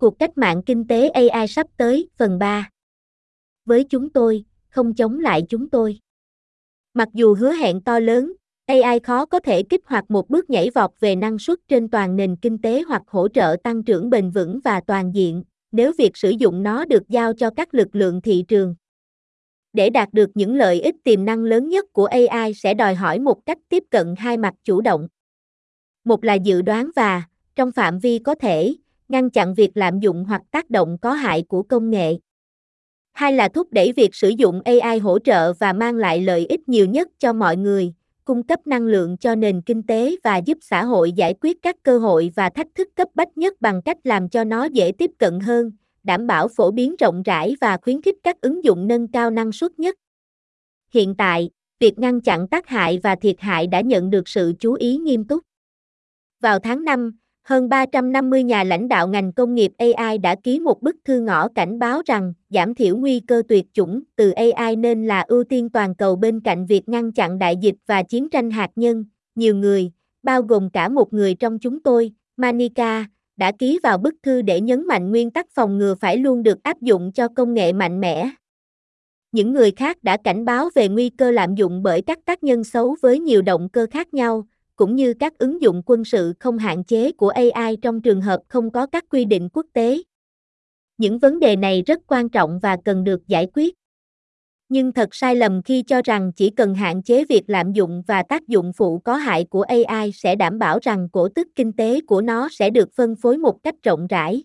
Cuộc cách mạng kinh tế AI sắp tới, phần 3. Với chúng tôi, không chống lại chúng tôi. Mặc dù hứa hẹn to lớn, AI khó có thể kích hoạt một bước nhảy vọt về năng suất trên toàn nền kinh tế hoặc hỗ trợ tăng trưởng bền vững và toàn diện, nếu việc sử dụng nó được giao cho các lực lượng thị trường. Để đạt được những lợi ích tiềm năng lớn nhất của AI sẽ đòi hỏi một cách tiếp cận hai mặt chủ động. Một là dự đoán và, trong phạm vi có thể, ngăn chặn việc lạm dụng hoặc tác động có hại của công nghệ. Hai là thúc đẩy việc sử dụng AI hỗ trợ và mang lại lợi ích nhiều nhất cho mọi người, cung cấp năng lượng cho nền kinh tế và giúp xã hội giải quyết các cơ hội và thách thức cấp bách nhất bằng cách làm cho nó dễ tiếp cận hơn, đảm bảo phổ biến rộng rãi và khuyến khích các ứng dụng nâng cao năng suất nhất. Hiện tại, việc ngăn chặn tác hại và thiệt hại đã nhận được sự chú ý nghiêm túc. Vào tháng 5, hơn 350 nhà lãnh đạo ngành công nghiệp AI đã ký một bức thư ngõ cảnh báo rằng giảm thiểu nguy cơ tuyệt chủng từ AI nên là ưu tiên toàn cầu bên cạnh việc ngăn chặn đại dịch và chiến tranh hạt nhân. Nhiều người, bao gồm cả một người trong chúng tôi, Manika, đã ký vào bức thư để nhấn mạnh nguyên tắc phòng ngừa phải luôn được áp dụng cho công nghệ mạnh mẽ. Những người khác đã cảnh báo về nguy cơ lạm dụng bởi các tác nhân xấu với nhiều động cơ khác nhau, cũng như các ứng dụng quân sự không hạn chế của AI trong trường hợp không có các quy định quốc tế. Những vấn đề này rất quan trọng và cần được giải quyết. Nhưng thật sai lầm khi cho rằng chỉ cần hạn chế việc lạm dụng và tác dụng phụ có hại của AI sẽ đảm bảo rằng cổ tức kinh tế của nó sẽ được phân phối một cách rộng rãi.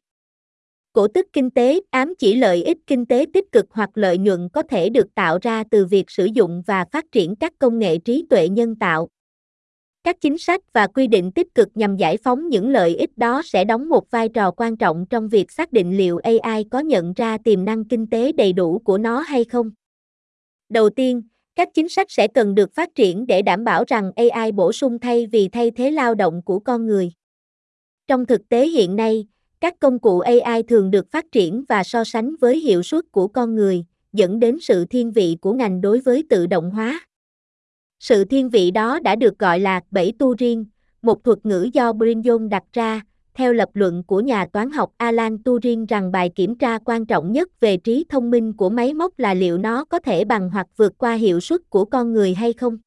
Cổ tức kinh tế, ám chỉ lợi ích kinh tế tích cực hoặc lợi nhuận có thể được tạo ra từ việc sử dụng và phát triển các công nghệ trí tuệ nhân tạo. Các chính sách và quy định tích cực nhằm giải phóng những lợi ích đó sẽ đóng một vai trò quan trọng trong việc xác định liệu AI có nhận ra tiềm năng kinh tế đầy đủ của nó hay không. Đầu tiên, các chính sách sẽ cần được phát triển để đảm bảo rằng AI bổ sung thay vì thay thế lao động của con người. Trong thực tế hiện nay, các công cụ AI thường được phát triển và so sánh với hiệu suất của con người, dẫn đến sự thiên vị của ngành đối với tự động hóa. Sự thiên vị đó đã được gọi là bẫy Turing, một thuật ngữ do Brinjon đặt ra, theo lập luận của nhà toán học Alan Turing rằng bài kiểm tra quan trọng nhất về trí thông minh của máy móc là liệu nó có thể bằng hoặc vượt qua hiệu suất của con người hay không.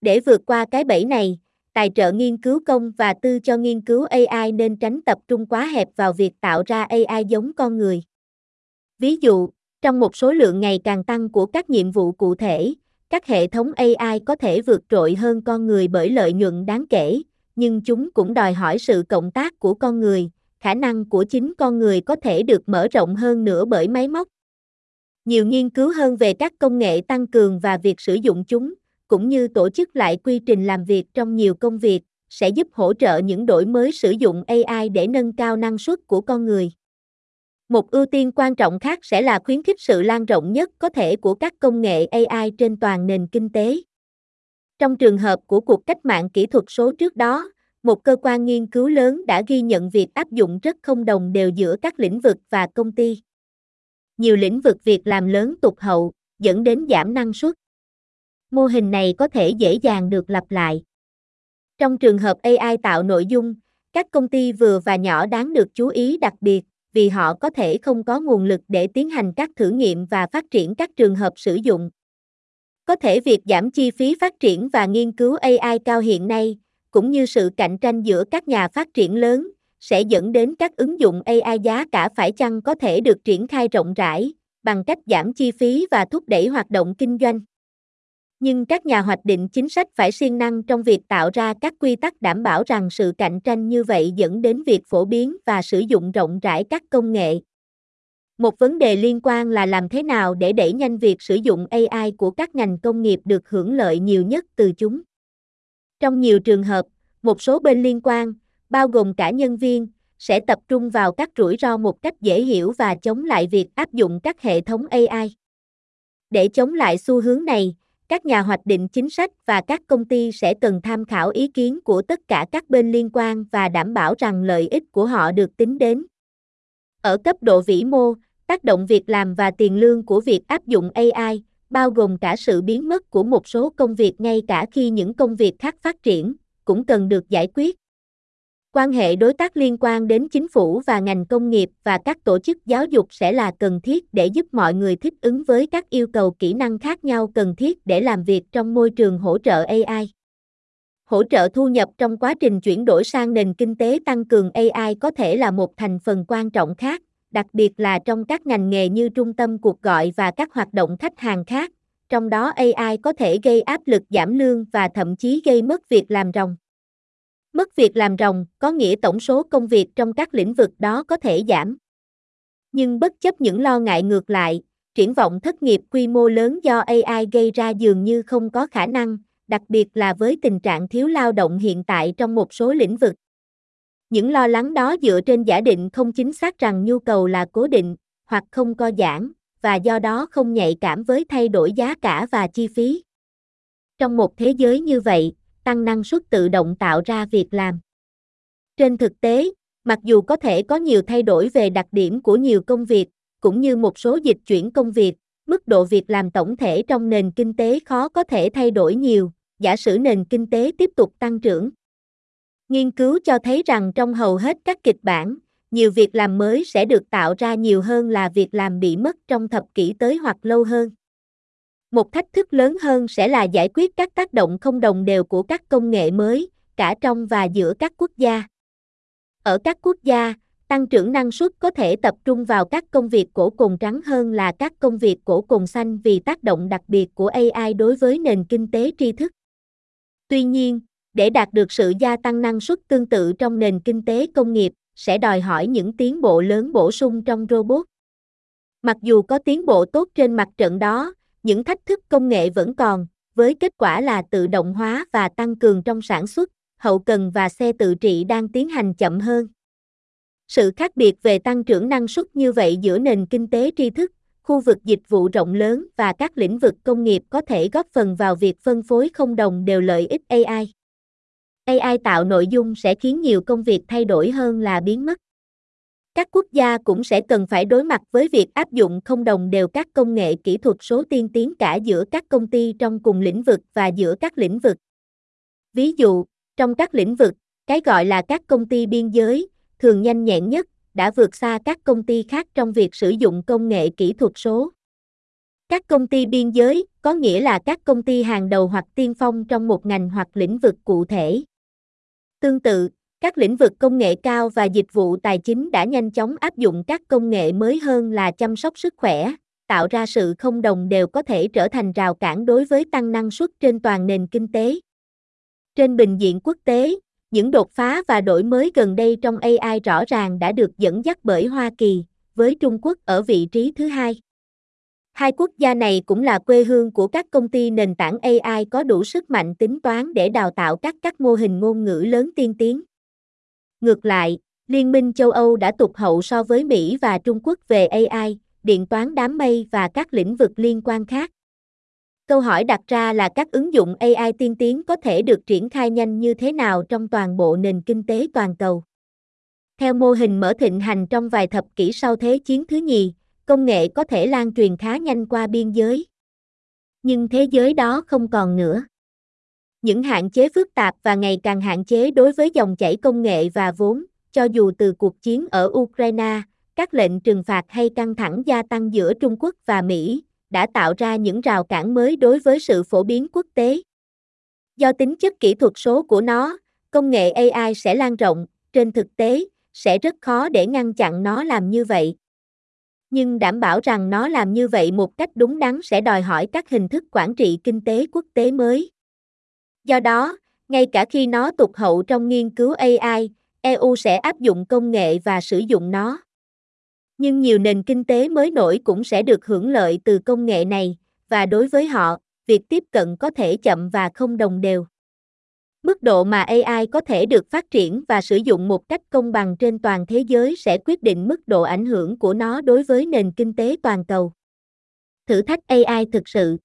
Để vượt qua cái bẫy này, tài trợ nghiên cứu công và tư cho nghiên cứu AI nên tránh tập trung quá hẹp vào việc tạo ra AI giống con người. Ví dụ, trong một số lượng ngày càng tăng của các nhiệm vụ cụ thể, các hệ thống AI có thể vượt trội hơn con người bởi lợi nhuận đáng kể, nhưng chúng cũng đòi hỏi sự cộng tác của con người, khả năng của chính con người có thể được mở rộng hơn nữa bởi máy móc. Nhiều nghiên cứu hơn về các công nghệ tăng cường và việc sử dụng chúng, cũng như tổ chức lại quy trình làm việc trong nhiều công việc, sẽ giúp hỗ trợ những đổi mới sử dụng AI để nâng cao năng suất của con người. Một ưu tiên quan trọng khác sẽ là khuyến khích sự lan rộng nhất có thể của các công nghệ AI trên toàn nền kinh tế. Trong trường hợp của cuộc cách mạng kỹ thuật số trước đó, một cơ quan nghiên cứu lớn đã ghi nhận việc áp dụng rất không đồng đều giữa các lĩnh vực và công ty. Nhiều lĩnh vực việc làm lớn tụt hậu, dẫn đến giảm năng suất. Mô hình này có thể dễ dàng được lặp lại. Trong trường hợp AI tạo nội dung, các công ty vừa và nhỏ đáng được chú ý đặc biệt, vì họ có thể không có nguồn lực để tiến hành các thử nghiệm và phát triển các trường hợp sử dụng. Có thể việc giảm chi phí phát triển và nghiên cứu AI cao hiện nay, cũng như sự cạnh tranh giữa các nhà phát triển lớn, sẽ dẫn đến các ứng dụng AI giá cả phải chăng có thể được triển khai rộng rãi, bằng cách giảm chi phí và thúc đẩy hoạt động kinh doanh nhưng các nhà hoạch định chính sách phải siêng năng trong việc tạo ra các quy tắc đảm bảo rằng sự cạnh tranh như vậy dẫn đến việc phổ biến và sử dụng rộng rãi các công nghệ. Một vấn đề liên quan là làm thế nào để đẩy nhanh việc sử dụng AI của các ngành công nghiệp được hưởng lợi nhiều nhất từ chúng. Trong nhiều trường hợp, một số bên liên quan, bao gồm cả nhân viên, sẽ tập trung vào các rủi ro một cách dễ hiểu và chống lại việc áp dụng các hệ thống AI. Để chống lại xu hướng này, các nhà hoạch định chính sách và các công ty sẽ cần tham khảo ý kiến của tất cả các bên liên quan và đảm bảo rằng lợi ích của họ được tính đến. Ở cấp độ vĩ mô, tác động việc làm và tiền lương của việc áp dụng AI, bao gồm cả sự biến mất của một số công việc ngay cả khi những công việc khác phát triển, cũng cần được giải quyết. Quan hệ đối tác liên quan đến chính phủ và ngành công nghiệp và các tổ chức giáo dục sẽ là cần thiết để giúp mọi người thích ứng với các yêu cầu kỹ năng khác nhau cần thiết để làm việc trong môi trường hỗ trợ AI. Hỗ trợ thu nhập trong quá trình chuyển đổi sang nền kinh tế tăng cường AI có thể là một thành phần quan trọng khác, đặc biệt là trong các ngành nghề như trung tâm cuộc gọi và các hoạt động khách hàng khác, trong đó AI có thể gây áp lực giảm lương và thậm chí gây mất việc làm ròng. Mất việc làm ròng có nghĩa tổng số công việc trong các lĩnh vực đó có thể giảm. Nhưng bất chấp những lo ngại ngược lại, triển vọng thất nghiệp quy mô lớn do AI gây ra dường như không có khả năng, đặc biệt là với tình trạng thiếu lao động hiện tại trong một số lĩnh vực. Những lo lắng đó dựa trên giả định không chính xác rằng nhu cầu là cố định, hoặc không co giãn, và do đó không nhạy cảm với thay đổi giá cả và chi phí. Trong một thế giới như vậy, tăng năng suất tự động tạo ra việc làm. Trên thực tế, mặc dù có thể có nhiều thay đổi về đặc điểm của nhiều công việc, cũng như một số dịch chuyển công việc, mức độ việc làm tổng thể trong nền kinh tế khó có thể thay đổi nhiều, giả sử nền kinh tế tiếp tục tăng trưởng. Nghiên cứu cho thấy rằng trong hầu hết các kịch bản, nhiều việc làm mới sẽ được tạo ra nhiều hơn là việc làm bị mất trong thập kỷ tới hoặc lâu hơn. Một thách thức lớn hơn sẽ là giải quyết các tác động không đồng đều của các công nghệ mới, cả trong và giữa các quốc gia. Ở các quốc gia, tăng trưởng năng suất có thể tập trung vào các công việc cổ cồn trắng hơn là các công việc cổ cồn xanh vì tác động đặc biệt của AI đối với nền kinh tế tri thức. Tuy nhiên, để đạt được sự gia tăng năng suất tương tự trong nền kinh tế công nghiệp, sẽ đòi hỏi những tiến bộ lớn bổ sung trong robot. Mặc dù có tiến bộ tốt trên mặt trận đó, những thách thức công nghệ vẫn còn, với kết quả là tự động hóa và tăng cường trong sản xuất, hậu cần và xe tự trị đang tiến hành chậm hơn. Sự khác biệt về tăng trưởng năng suất như vậy giữa nền kinh tế tri thức, khu vực dịch vụ rộng lớn và các lĩnh vực công nghiệp có thể góp phần vào việc phân phối không đồng đều lợi ích AI. AI tạo nội dung sẽ khiến nhiều công việc thay đổi hơn là biến mất. Các quốc gia cũng sẽ cần phải đối mặt với việc áp dụng không đồng đều các công nghệ kỹ thuật số tiên tiến cả giữa các công ty trong cùng lĩnh vực và giữa các lĩnh vực. Ví dụ, trong các lĩnh vực, cái gọi là các công ty biên giới, thường nhanh nhẹn nhất, đã vượt xa các công ty khác trong việc sử dụng công nghệ kỹ thuật số. Các công ty biên giới có nghĩa là các công ty hàng đầu hoặc tiên phong trong một ngành hoặc lĩnh vực cụ thể. Tương tự, các lĩnh vực công nghệ cao và dịch vụ tài chính đã nhanh chóng áp dụng các công nghệ mới hơn là chăm sóc sức khỏe, tạo ra sự không đồng đều có thể trở thành rào cản đối với tăng năng suất trên toàn nền kinh tế. Trên bình diện quốc tế, những đột phá và đổi mới gần đây trong AI rõ ràng đã được dẫn dắt bởi Hoa Kỳ, với Trung Quốc ở vị trí thứ hai. Hai quốc gia này cũng là quê hương của các công ty nền tảng AI có đủ sức mạnh tính toán để đào tạo các các mô hình ngôn ngữ lớn tiên tiến. Ngược lại, Liên minh châu Âu đã tụt hậu so với Mỹ và Trung Quốc về AI, điện toán đám mây và các lĩnh vực liên quan khác. Câu hỏi đặt ra là các ứng dụng AI tiên tiến có thể được triển khai nhanh như thế nào trong toàn bộ nền kinh tế toàn cầu. Theo mô hình mở thịnh hành trong vài thập kỷ sau Thế chiến thứ nhì, công nghệ có thể lan truyền khá nhanh qua biên giới. Nhưng thế giới đó không còn nữa. Những hạn chế phức tạp và ngày càng hạn chế đối với dòng chảy công nghệ và vốn, cho dù từ cuộc chiến ở Ukraine, các lệnh trừng phạt hay căng thẳng gia tăng giữa Trung Quốc và Mỹ, đã tạo ra những rào cản mới đối với sự phổ biến quốc tế. Do tính chất kỹ thuật số của nó, công nghệ AI sẽ lan rộng, trên thực tế, sẽ rất khó để ngăn chặn nó làm như vậy. Nhưng đảm bảo rằng nó làm như vậy một cách đúng đắn sẽ đòi hỏi các hình thức quản trị kinh tế quốc tế mới. Do đó, ngay cả khi nó tụt hậu trong nghiên cứu AI, EU sẽ áp dụng công nghệ và sử dụng nó. Nhưng nhiều nền kinh tế mới nổi cũng sẽ được hưởng lợi từ công nghệ này, và đối với họ, việc tiếp cận có thể chậm và không đồng đều. Mức độ mà AI có thể được phát triển và sử dụng một cách công bằng trên toàn thế giới sẽ quyết định mức độ ảnh hưởng của nó đối với nền kinh tế toàn cầu. Thử thách AI thực sự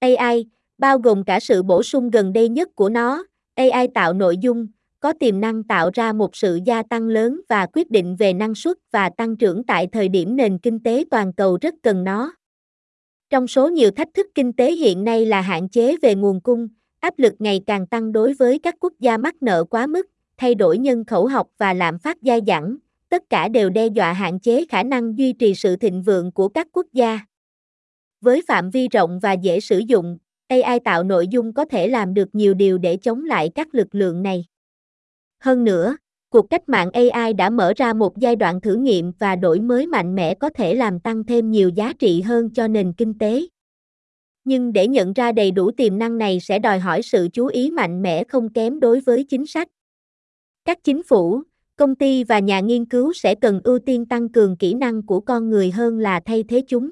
AI, bao gồm cả sự bổ sung gần đây nhất của nó, AI tạo nội dung, có tiềm năng tạo ra một sự gia tăng lớn và quyết định về năng suất và tăng trưởng tại thời điểm nền kinh tế toàn cầu rất cần nó. Trong số nhiều thách thức kinh tế hiện nay là hạn chế về nguồn cung, áp lực ngày càng tăng đối với các quốc gia mắc nợ quá mức, thay đổi nhân khẩu học và lạm phát dai dẳng, tất cả đều đe dọa hạn chế khả năng duy trì sự thịnh vượng của các quốc gia. Với phạm vi rộng và dễ sử dụng, AI tạo nội dung có thể làm được nhiều điều để chống lại các lực lượng này. Hơn nữa, cuộc cách mạng AI đã mở ra một giai đoạn thử nghiệm và đổi mới mạnh mẽ có thể làm tăng thêm nhiều giá trị hơn cho nền kinh tế. Nhưng để nhận ra đầy đủ tiềm năng này sẽ đòi hỏi sự chú ý mạnh mẽ không kém đối với chính sách. Các chính phủ, công ty và nhà nghiên cứu sẽ cần ưu tiên tăng cường kỹ năng của con người hơn là thay thế chúng.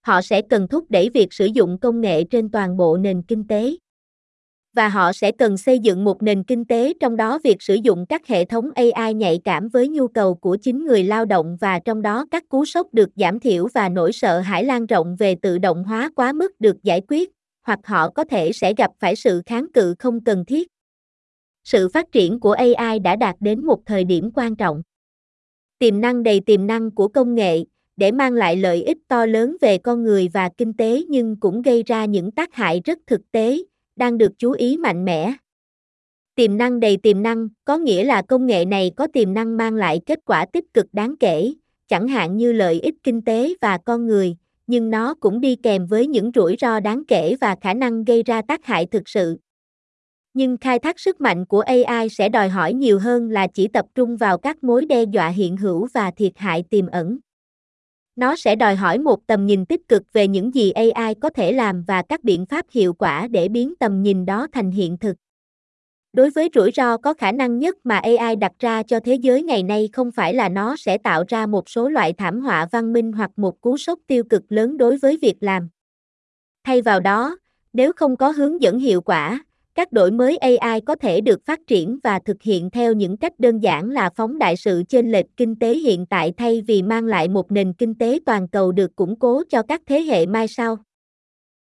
Họ sẽ cần thúc đẩy việc sử dụng công nghệ trên toàn bộ nền kinh tế và họ sẽ cần xây dựng một nền kinh tế trong đó việc sử dụng các hệ thống AI nhạy cảm với nhu cầu của chính người lao động và trong đó các cú sốc được giảm thiểu và nỗi sợ hãi lan rộng về tự động hóa quá mức được giải quyết, hoặc họ có thể sẽ gặp phải sự kháng cự không cần thiết. Sự phát triển của AI đã đạt đến một thời điểm quan trọng. Tiềm năng đầy tiềm năng của công nghệ, để mang lại lợi ích to lớn về con người và kinh tế nhưng cũng gây ra những tác hại rất thực tế, đang được chú ý mạnh mẽ. Tiềm năng đầy tiềm năng có nghĩa là công nghệ này có tiềm năng mang lại kết quả tích cực đáng kể, chẳng hạn như lợi ích kinh tế và con người, nhưng nó cũng đi kèm với những rủi ro đáng kể và khả năng gây ra tác hại thực sự. Nhưng khai thác sức mạnh của AI sẽ đòi hỏi nhiều hơn là chỉ tập trung vào các mối đe dọa hiện hữu và thiệt hại tiềm ẩn. Nó sẽ đòi hỏi một tầm nhìn tích cực về những gì AI có thể làm và các biện pháp hiệu quả để biến tầm nhìn đó thành hiện thực. Đối với rủi ro có khả năng nhất mà AI đặt ra cho thế giới ngày nay không phải là nó sẽ tạo ra một số loại thảm họa văn minh hoặc một cú sốc tiêu cực lớn đối với việc làm. Thay vào đó, nếu không có hướng dẫn hiệu quả, các đổi mới AI có thể được phát triển và thực hiện theo những cách đơn giản là phóng đại sự chênh lệch kinh tế hiện tại thay vì mang lại một nền kinh tế toàn cầu được củng cố cho các thế hệ mai sau.